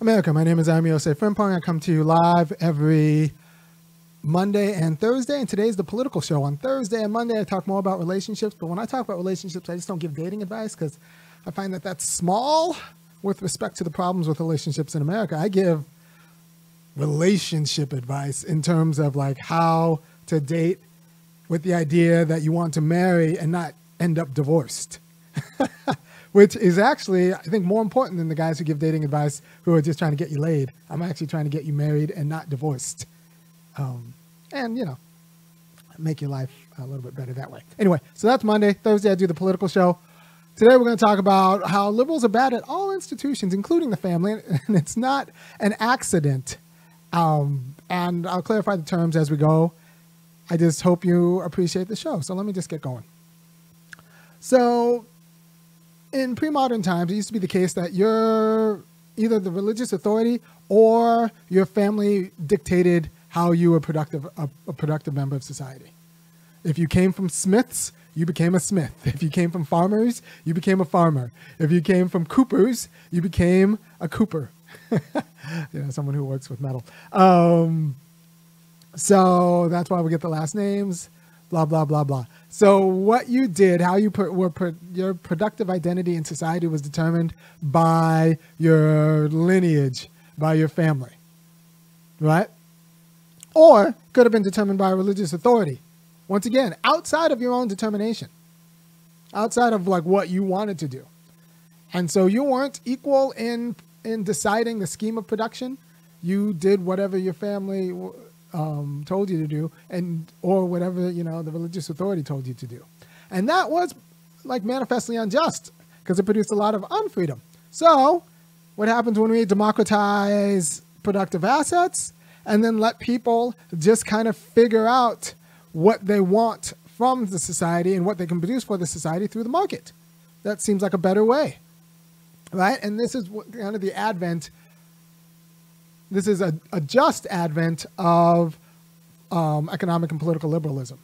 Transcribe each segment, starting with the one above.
America, my name is Ami Yosef Frimpong. I come to you live every Monday and Thursday, and today's the political show. On Thursday and Monday, I talk more about relationships, but when I talk about relationships, I just don't give dating advice because I find that that's small with respect to the problems with relationships in America. I give relationship advice in terms of like how to date with the idea that you want to marry and not end up divorced. which is actually, I think, more important than the guys who give dating advice who are just trying to get you laid. I'm actually trying to get you married and not divorced. Um, and, you know, make your life a little bit better that way. Anyway, so that's Monday. Thursday, I do the political show. Today, we're going to talk about how liberals are bad at all institutions, including the family, and it's not an accident. Um, and I'll clarify the terms as we go. I just hope you appreciate the show. So let me just get going. So, in pre-modern times, it used to be the case that you're either the religious authority or your family dictated how you were productive, a, a productive member of society. If you came from Smiths, you became a Smith. If you came from farmers, you became a farmer. If you came from Coopers, you became a Cooper. you know, someone who works with metal. Um, so that's why we get the last names, blah, blah, blah, blah. So what you did, how you put were your productive identity in society was determined by your lineage, by your family, right? Or could have been determined by a religious authority. Once again, outside of your own determination, outside of like what you wanted to do. And so you weren't equal in in deciding the scheme of production. You did whatever your family um, told you to do, and or whatever you know the religious authority told you to do, and that was like manifestly unjust because it produced a lot of unfreedom. So, what happens when we democratize productive assets and then let people just kind of figure out what they want from the society and what they can produce for the society through the market? That seems like a better way, right? And this is kind of the advent this is a, a just advent of um, economic and political liberalism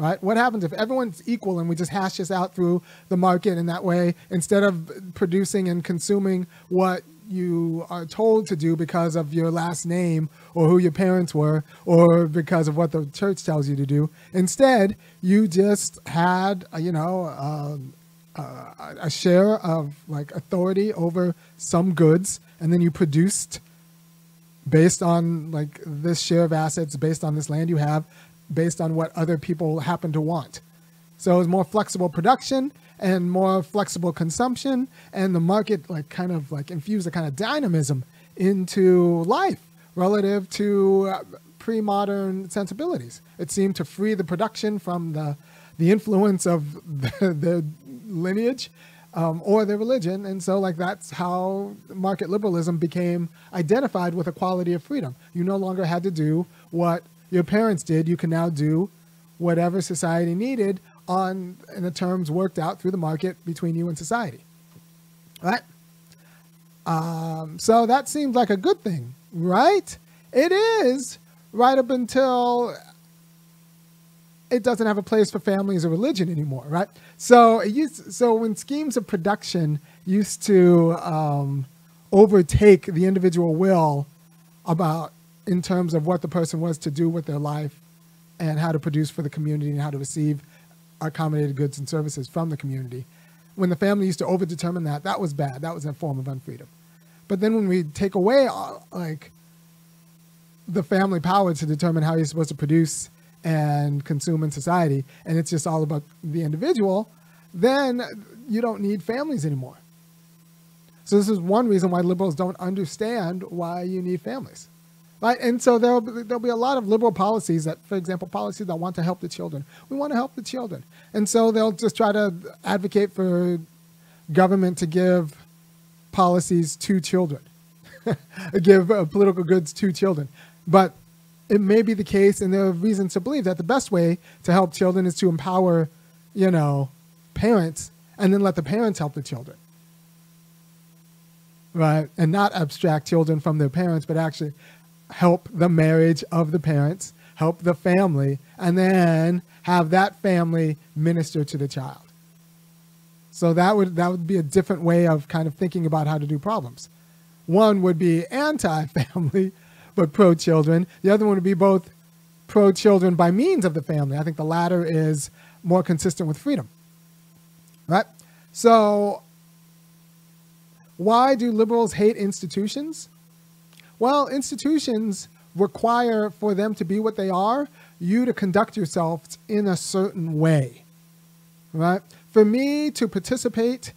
right? What happens if everyone's equal and we just hash this out through the market in that way instead of producing and consuming what you are told to do because of your last name or who your parents were or because of what the church tells you to do? Instead, you just had, you know, uh, uh, a share of like authority over some goods and then you produced based on like this share of assets, based on this land you have, based on what other people happen to want. So it's more flexible production and more flexible consumption, and the market like kind of like infused a kind of dynamism into life relative to uh, pre-modern sensibilities. It seemed to free the production from the the influence of the, the lineage um, or their religion. And so, like, that's how market liberalism became identified with equality of freedom. You no longer had to do what your parents did. You can now do whatever society needed on in the terms worked out through the market between you and society. Right? Um, so that seems like a good thing, right? It is right up until it doesn't have a place for families or religion anymore, right? So it used, so when schemes of production used to um, overtake the individual will about in terms of what the person was to do with their life and how to produce for the community and how to receive accommodated goods and services from the community. When the family used to overdetermine that, that was bad. That was a form of unfreedom. But then when we take away uh, like the family power to determine how you're supposed to produce and consume in society, and it's just all about the individual, then you don't need families anymore. So this is one reason why liberals don't understand why you need families. Right? And so there'll be, there'll be a lot of liberal policies that, for example, policies that want to help the children. We want to help the children. And so they'll just try to advocate for government to give policies to children, give uh, political goods to children. But it may be the case, and there are reasons to believe that the best way to help children is to empower, you know, parents and then let the parents help the children. Right? And not abstract children from their parents, but actually help the marriage of the parents, help the family, and then have that family minister to the child. So that would that would be a different way of kind of thinking about how to do problems One would be anti family, but pro children. The other one would be both pro children by means of the family. I think the latter is more consistent with freedom. Right? So, why do liberals hate institutions? Well, institutions require for them to be what they are, you to conduct yourself in a certain way. Right? For me to participate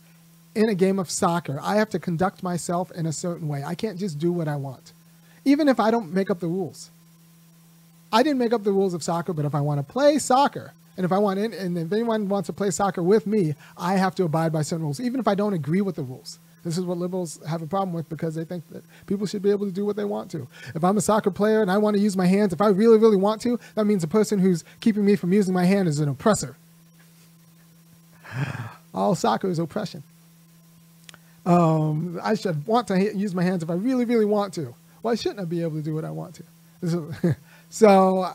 in a game of soccer, I have to conduct myself in a certain way. I can't just do what I want, even if I don't make up the rules. I didn't make up the rules of soccer, but if I want to play soccer, and if I want in, and if anyone wants to play soccer with me, I have to abide by certain rules, even if I don't agree with the rules. This is what liberals have a problem with because they think that people should be able to do what they want to. If I'm a soccer player and I want to use my hands, if I really, really want to, that means the person who's keeping me from using my hand is an oppressor. All soccer is oppression. Um, I should want to use my hands if I really, really want to. Why shouldn't I be able to do what I want to? so,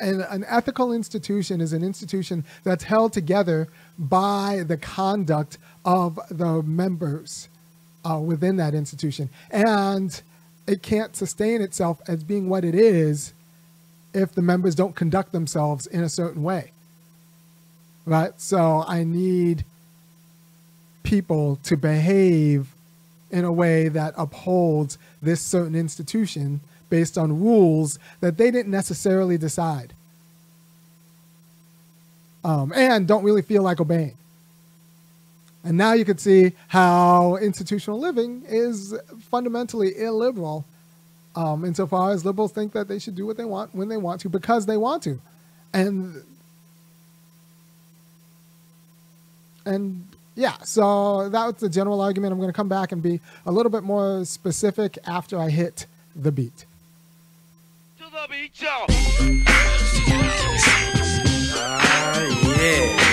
an, an ethical institution is an institution that's held together by the conduct of the members uh, within that institution. And it can't sustain itself as being what it is if the members don't conduct themselves in a certain way. Right? So I need people to behave in a way that upholds this certain institution based on rules that they didn't necessarily decide um, and don't really feel like obeying. And now you can see how institutional living is fundamentally illiberal um, insofar as liberals think that they should do what they want when they want to because they want to. And and yeah, so that was the general argument. I'm going to come back and be a little bit more specific after I hit the beat. To the beat, y'all. Uh, yeah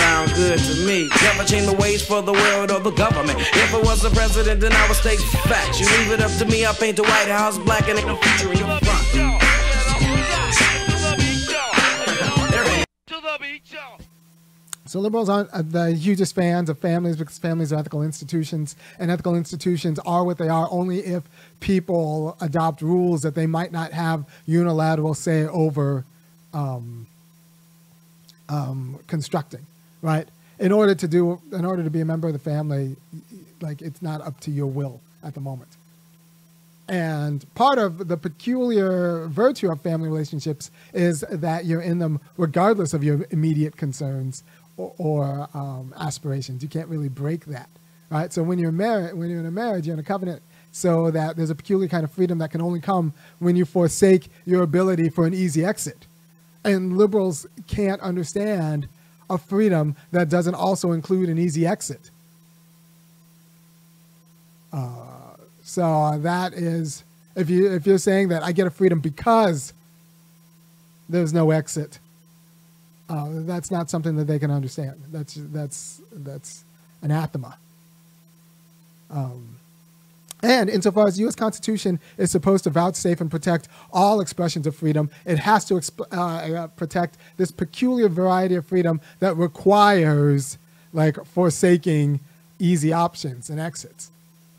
sound good to me. Never change the ways for the world or the government. If I was the president, then I would state facts. You leave it up to me, I paint the White House black and I'm featuring your front. So liberals aren't the hugest fans of families because families are ethical institutions, and ethical institutions are what they are only if people adopt rules that they might not have unilateral say over um, um, constructing, right? In order to do, in order to be a member of the family, like it's not up to your will at the moment. And part of the peculiar virtue of family relationships is that you're in them regardless of your immediate concerns or, or um, aspirations. You can't really break that, right? So when you're married, when you're in a marriage, you're in a covenant, so that there's a peculiar kind of freedom that can only come when you forsake your ability for an easy exit. And liberals can't understand a freedom that doesn't also include an easy exit. Uh, so that is, if you if you're saying that I get a freedom because there's no exit, uh, that's not something that they can understand. That's that's that's anathema. Um, and insofar as the U.S. Constitution is supposed to vouchsafe and protect all expressions of freedom, it has to exp- uh, uh, protect this peculiar variety of freedom that requires, like, forsaking easy options and exits,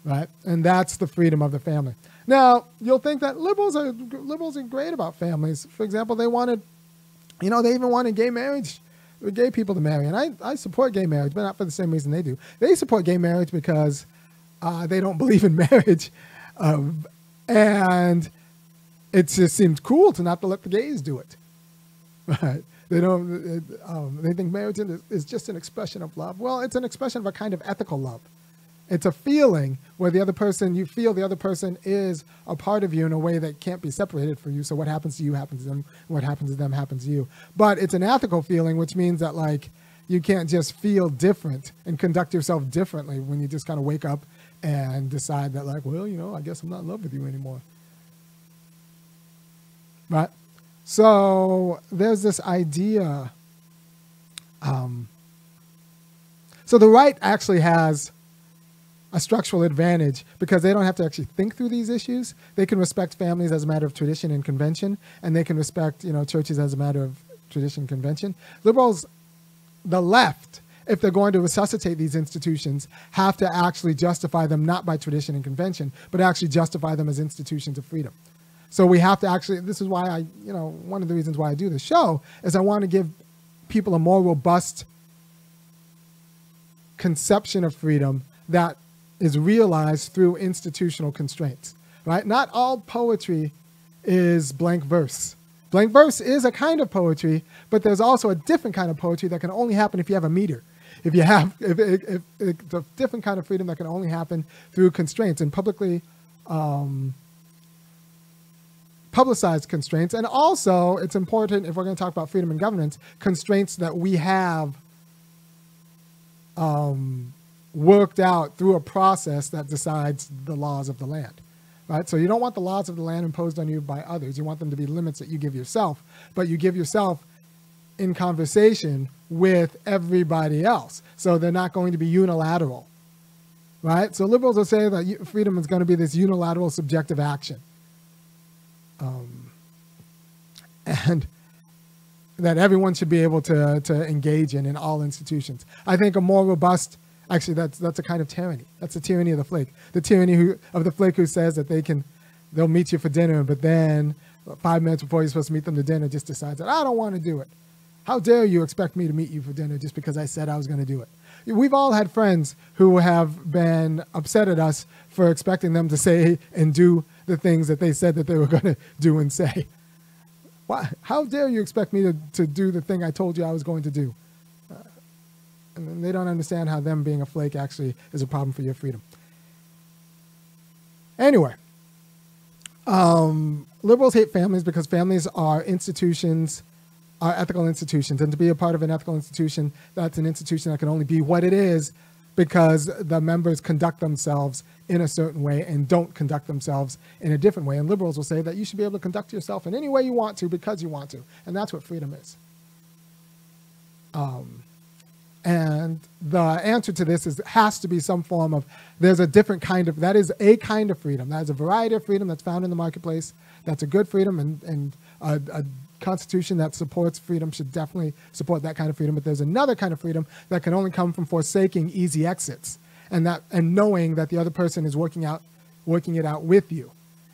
right? And that's the freedom of the family. Now, you'll think that liberals are liberals are great about families. For example, they wanted you know, they even wanted gay marriage, gay people to marry. And I, I support gay marriage, but not for the same reason they do. They support gay marriage because uh, they don't believe in marriage. Um, and it just seems cool to not to let the gays do it. Right? They don't. Um, they think marriage is just an expression of love. Well, it's an expression of a kind of ethical love. It's a feeling where the other person, you feel the other person is a part of you in a way that can't be separated from you. So what happens to you happens to them. What happens to them happens to you. But it's an ethical feeling, which means that like you can't just feel different and conduct yourself differently when you just kind of wake up and decide that like, well, you know, I guess I'm not in love with you anymore. Right? So there's this idea. Um, so the right actually has a structural advantage because they don't have to actually think through these issues. They can respect families as a matter of tradition and convention, and they can respect you know churches as a matter of tradition and convention. Liberals, the left if they're going to resuscitate these institutions, have to actually justify them not by tradition and convention, but actually justify them as institutions of freedom. So we have to actually, this is why I, you know, one of the reasons why I do this show is I want to give people a more robust conception of freedom that is realized through institutional constraints, right? Not all poetry is blank verse. Blank verse is a kind of poetry, but there's also a different kind of poetry that can only happen if you have a meter. If you have, if, if, if, if a different kind of freedom that can only happen through constraints and publicly um, publicized constraints. And also, it's important if we're going to talk about freedom and governance, constraints that we have um, worked out through a process that decides the laws of the land. Right? So you don't want the laws of the land imposed on you by others. You want them to be limits that you give yourself, but you give yourself in conversation with everybody else. So they're not going to be unilateral. Right? So liberals will say that freedom is going to be this unilateral subjective action. Um, and that everyone should be able to, to engage in in all institutions. I think a more robust, actually, that's, that's a kind of tyranny. That's the tyranny of the flake. The tyranny who, of the flake who says that they can, they'll meet you for dinner, but then five minutes before you're supposed to meet them to dinner, just decides that I don't want to do it. How dare you expect me to meet you for dinner just because I said I was going to do it? We've all had friends who have been upset at us for expecting them to say and do the things that they said that they were going to do and say. Why, how dare you expect me to, to do the thing I told you I was going to do? And they don't understand how them being a flake actually is a problem for your freedom. Anyway, um, liberals hate families because families are institutions, are ethical institutions. And to be a part of an ethical institution, that's an institution that can only be what it is because the members conduct themselves in a certain way and don't conduct themselves in a different way. And liberals will say that you should be able to conduct yourself in any way you want to because you want to. And that's what freedom is. Um, and the answer to this is has to be some form of there's a different kind of that is a kind of freedom. That is a variety of freedom that's found in the marketplace. That's a good freedom and, and a, a constitution that supports freedom should definitely support that kind of freedom. But there's another kind of freedom that can only come from forsaking easy exits and that and knowing that the other person is working out working it out with you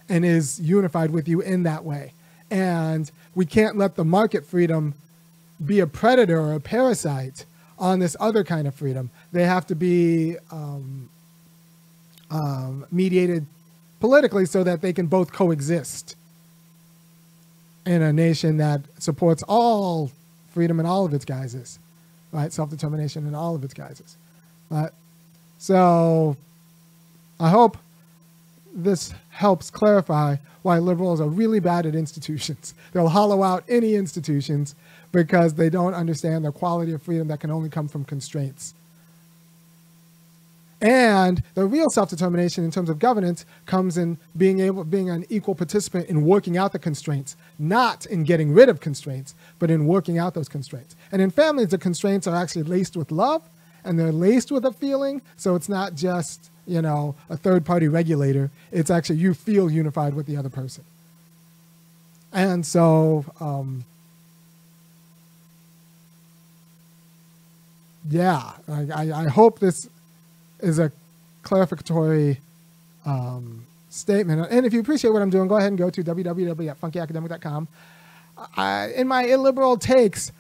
and is unified with you in that way. And we can't let the market freedom be a predator or a parasite on this other kind of freedom. They have to be um, um, mediated politically so that they can both coexist in a nation that supports all freedom in all of its guises, right? Self determination in all of its guises. Right? So I hope this helps clarify why liberals are really bad at institutions. They'll hollow out any institutions because they don't understand the quality of freedom that can only come from constraints. And the real self-determination in terms of governance comes in being able, being an equal participant in working out the constraints, not in getting rid of constraints, but in working out those constraints. And in families, the constraints are actually laced with love, and they're laced with a feeling. So it's not just you know a third-party regulator. It's actually you feel unified with the other person. And so. Um, yeah, I, I, I hope this is a clarificatory um, statement. And if you appreciate what I'm doing, go ahead and go to www.funkyacademic.com. I, in my illiberal takes,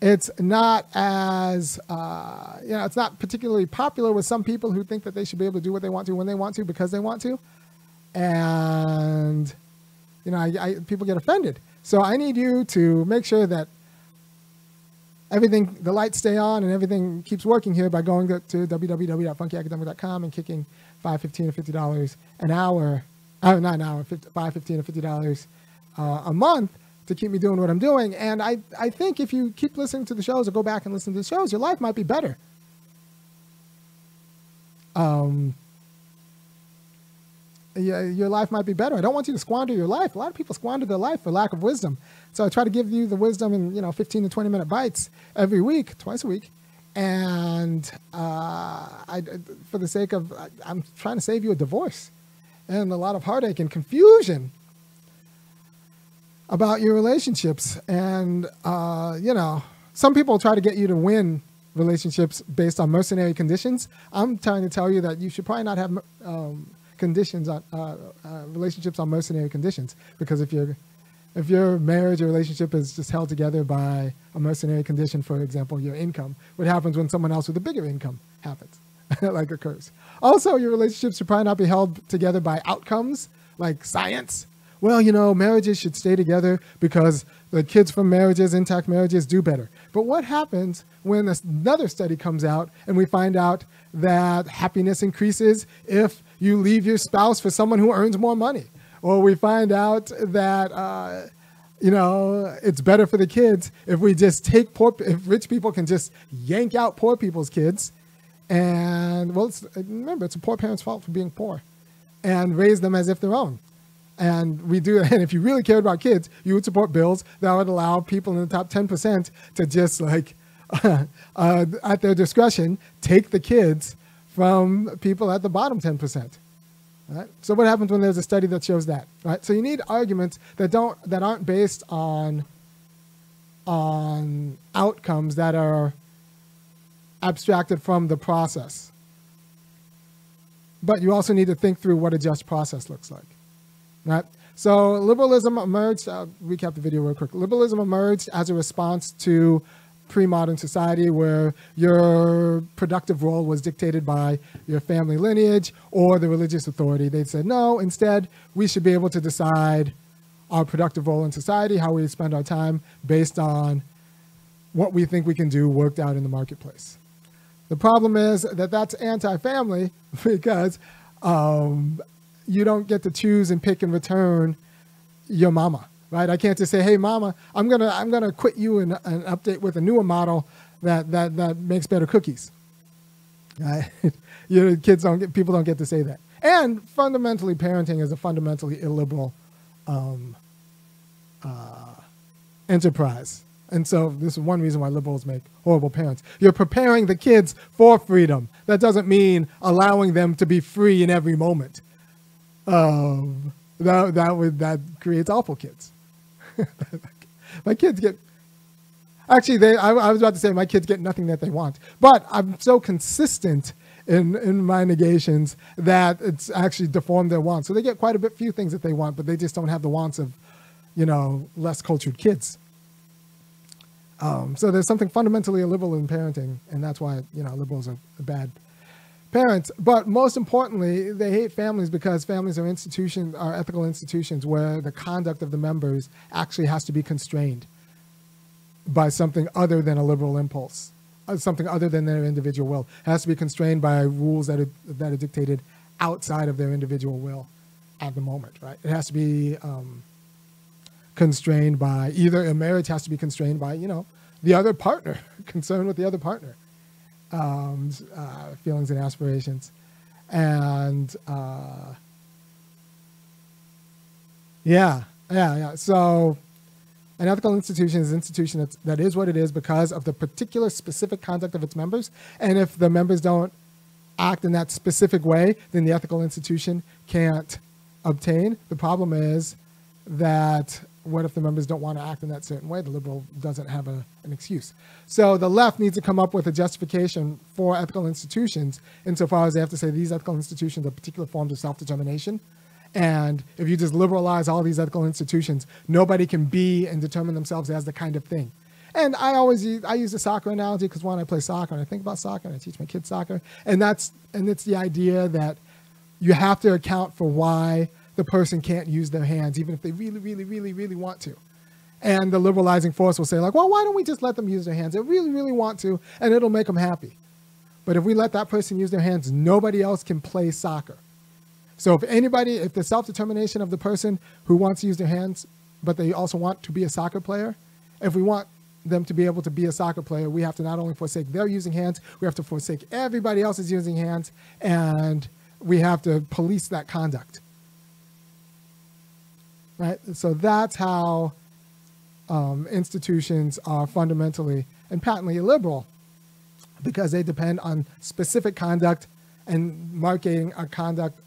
it's not as, uh, you know, it's not particularly popular with some people who think that they should be able to do what they want to when they want to because they want to. And, you know, I, I, people get offended. So I need you to make sure that everything, the lights stay on and everything keeps working here by going to, to www.funkyacademic.com and kicking five, fifteen, or fifty dollars an hour, uh, not an hour, 50, five, fifteen, or fifty dollars uh, a month to keep me doing what I'm doing. And I, I think if you keep listening to the shows or go back and listen to the shows, your life might be better. Um, your life might be better. I don't want you to squander your life. A lot of people squander their life for lack of wisdom. So I try to give you the wisdom in you know 15 to 20 minute bites every week, twice a week, and uh, I, for the sake of I'm trying to save you a divorce and a lot of heartache and confusion about your relationships. And uh, you know, some people try to get you to win relationships based on mercenary conditions, I'm trying to tell you that you should probably not have um, conditions on uh, uh, relationships on mercenary conditions because if your if your marriage or relationship is just held together by a mercenary condition, for example, your income, what happens when someone else with a bigger income happens, like occurs. Also, your relationships should probably not be held together by outcomes like science. Well, you know, marriages should stay together because the kids from marriages, intact marriages, do better. But what happens when another study comes out and we find out that happiness increases if you leave your spouse for someone who earns more money? Or we find out that, uh, you know, it's better for the kids if we just take poor, if rich people can just yank out poor people's kids. And, well, it's, remember, it's a poor parent's fault for being poor and raise them as if they're own. And we do, and if you really cared about kids, you would support bills that would allow people in the top 10% to just like, uh, at their discretion, take the kids from people at the bottom 10%. Right? So what happens when there's a study that shows that? Right? So you need arguments that don't that aren't based on on outcomes that are abstracted from the process. But you also need to think through what a just process looks like. Right? So liberalism emerged, I'll recap the video real quick. Liberalism emerged as a response to pre-modern society where your productive role was dictated by your family lineage or the religious authority. They said, no, instead, we should be able to decide our productive role in society, how we spend our time based on what we think we can do worked out in the marketplace. The problem is that that's anti-family because um, you don't get to choose and pick and return your mama right? I can't just say, "Hey, mama, I'm gonna I'm gonna quit you and, and update with a newer model that that that makes better cookies." Right? you know, kids don't get people don't get to say that. And fundamentally, parenting is a fundamentally illiberal um, uh, enterprise. And so this is one reason why liberals make horrible parents. You're preparing the kids for freedom. That doesn't mean allowing them to be free in every moment. Um, that that would that creates awful kids. my kids get actually they I, I, was about to say my kids get nothing that they want but i'm so consistent in in my negations that it's actually deformed their wants so they get quite a bit few things that they want but they just don't have the wants of you know less cultured kids um, so there's something fundamentally illiberal in parenting and that's why you know liberals are bad parents. But most importantly, they hate families because families are institutions, are ethical institutions where the conduct of the members actually has to be constrained by something other than a liberal impulse, uh, something other than their individual will. It has to be constrained by rules that are, that are dictated outside of their individual will at the moment, right? It has to be um, constrained by either a marriage has to be constrained by, you know, the other partner, concerned with the other partner um, uh, feelings and aspirations. And uh, yeah, yeah, yeah. So an ethical institution is an institution that's, that is what it is because of the particular specific conduct of its members. And if the members don't act in that specific way, then the ethical institution can't obtain. The problem is that what if the members don't want to act in that certain way? The liberal doesn't have a, an excuse. So the left needs to come up with a justification for ethical institutions insofar as they have to say these ethical institutions are particular forms of self-determination. And if you just liberalize all these ethical institutions, nobody can be and determine themselves as the kind of thing. And I always use, I use the soccer analogy because when I play soccer and I think about soccer and I teach my kids soccer, and that's and it's the idea that you have to account for why the person can't use their hands, even if they really, really, really, really want to. And the liberalizing force will say, like, well, why don't we just let them use their hands? They really, really want to, and it'll make them happy. But if we let that person use their hands, nobody else can play soccer. So if anybody, if the self-determination of the person who wants to use their hands, but they also want to be a soccer player, if we want them to be able to be a soccer player, we have to not only forsake their using hands, we have to forsake everybody else's using hands, and we have to police that conduct right? So that's how um, institutions are fundamentally and patently illiberal because they depend on specific conduct and marking a conduct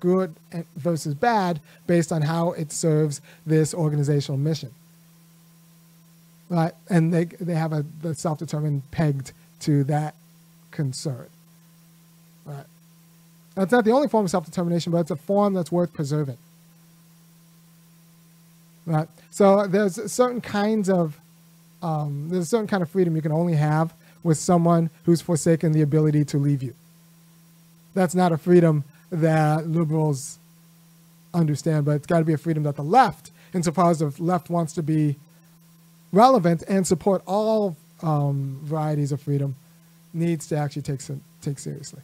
good versus bad based on how it serves this organizational mission. Right? And they, they have a the self-determined pegged to that concern. Right. That's not the only form of self determination, but it's a form that's worth preserving. Right. So there's certain kinds of um, there's a certain kind of freedom you can only have with someone who's forsaken the ability to leave you. That's not a freedom that liberals understand, but it's got to be a freedom that the left, insofar as the left wants to be relevant and support all um, varieties of freedom, needs to actually take take seriously.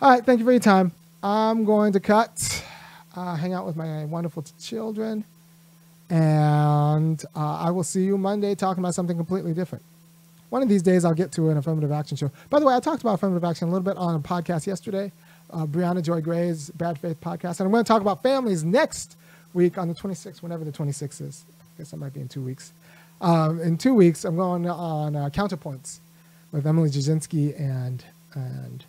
All right, thank you for your time. I'm going to cut, uh, hang out with my wonderful children, and uh, I will see you Monday talking about something completely different. One of these days, I'll get to an affirmative action show. By the way, I talked about affirmative action a little bit on a podcast yesterday, uh, Briahna Joy Gray's Bad Faith podcast. And I'm going to talk about families next week on the 26th, whenever the 26th is. I guess that might be in two weeks. Um, in two weeks, I'm going on uh, Counterpoints with Emily Jashinsky and, and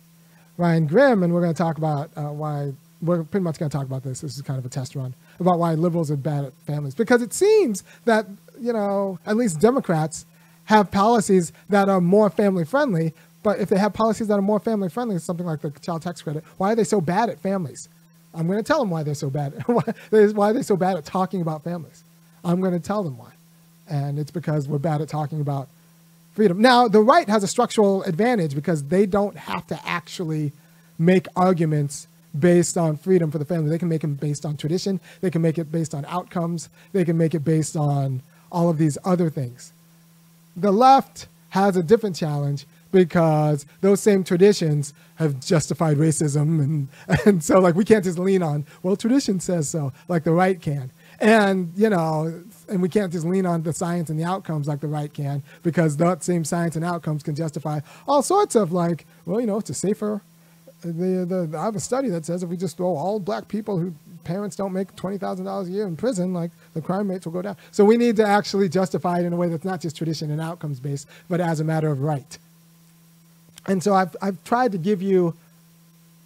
Ryan Grim, and we're going to talk about uh, why we're pretty much going to talk about this. This is kind of a test run about why liberals are bad at families because it seems that you know at least Democrats have policies that are more family friendly. But if they have policies that are more family friendly, something like the child tax credit, why are they so bad at families? I'm going to tell them why they're so bad. why are they so bad at talking about families? I'm going to tell them why. And it's because we're bad at talking about freedom. Now, the right has a structural advantage because they don't have to actually make arguments based on freedom for the family. They can make them based on tradition. They can make it based on outcomes. They can make it based on all of these other things. The left has a different challenge because those same traditions have justified racism and and so like we can't just lean on well tradition says so like the right can and you know and we can't just lean on the science and the outcomes like the right can because that same science and outcomes can justify all sorts of like well you know it's a safer the, the I have a study that says if we just throw all black people who parents don't make twenty thousand dollars a year in prison, like the crime rates will go down. So we need to actually justify it in a way that's not just tradition and outcomes based, but as a matter of right. And so I've I've tried to give you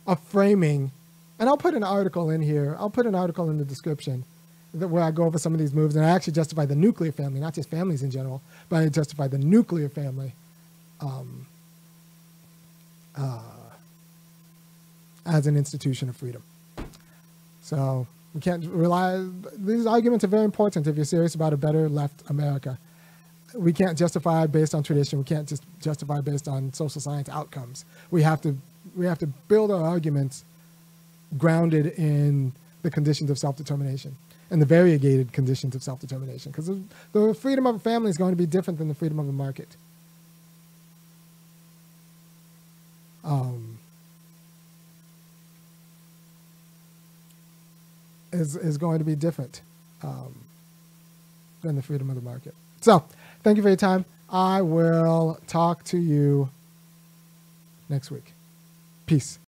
a framing, and I'll put an article in here. I'll put an article in the description that where I go over some of these moves, and I actually justify the nuclear family, not just families in general, but I justify the nuclear family. Um, uh, as an institution of freedom. So we can't rely, these arguments are very important if you're serious about a better left America. We can't justify based on tradition. We can't just justify based on social science outcomes. We have to, we have to build our arguments grounded in the conditions of self-determination and the variegated conditions of self-determination because the freedom of a family is going to be different than the freedom of a market. Um, is, is going to be different um, than the freedom of the market. So, thank you for your time. I will talk to you next week. Peace.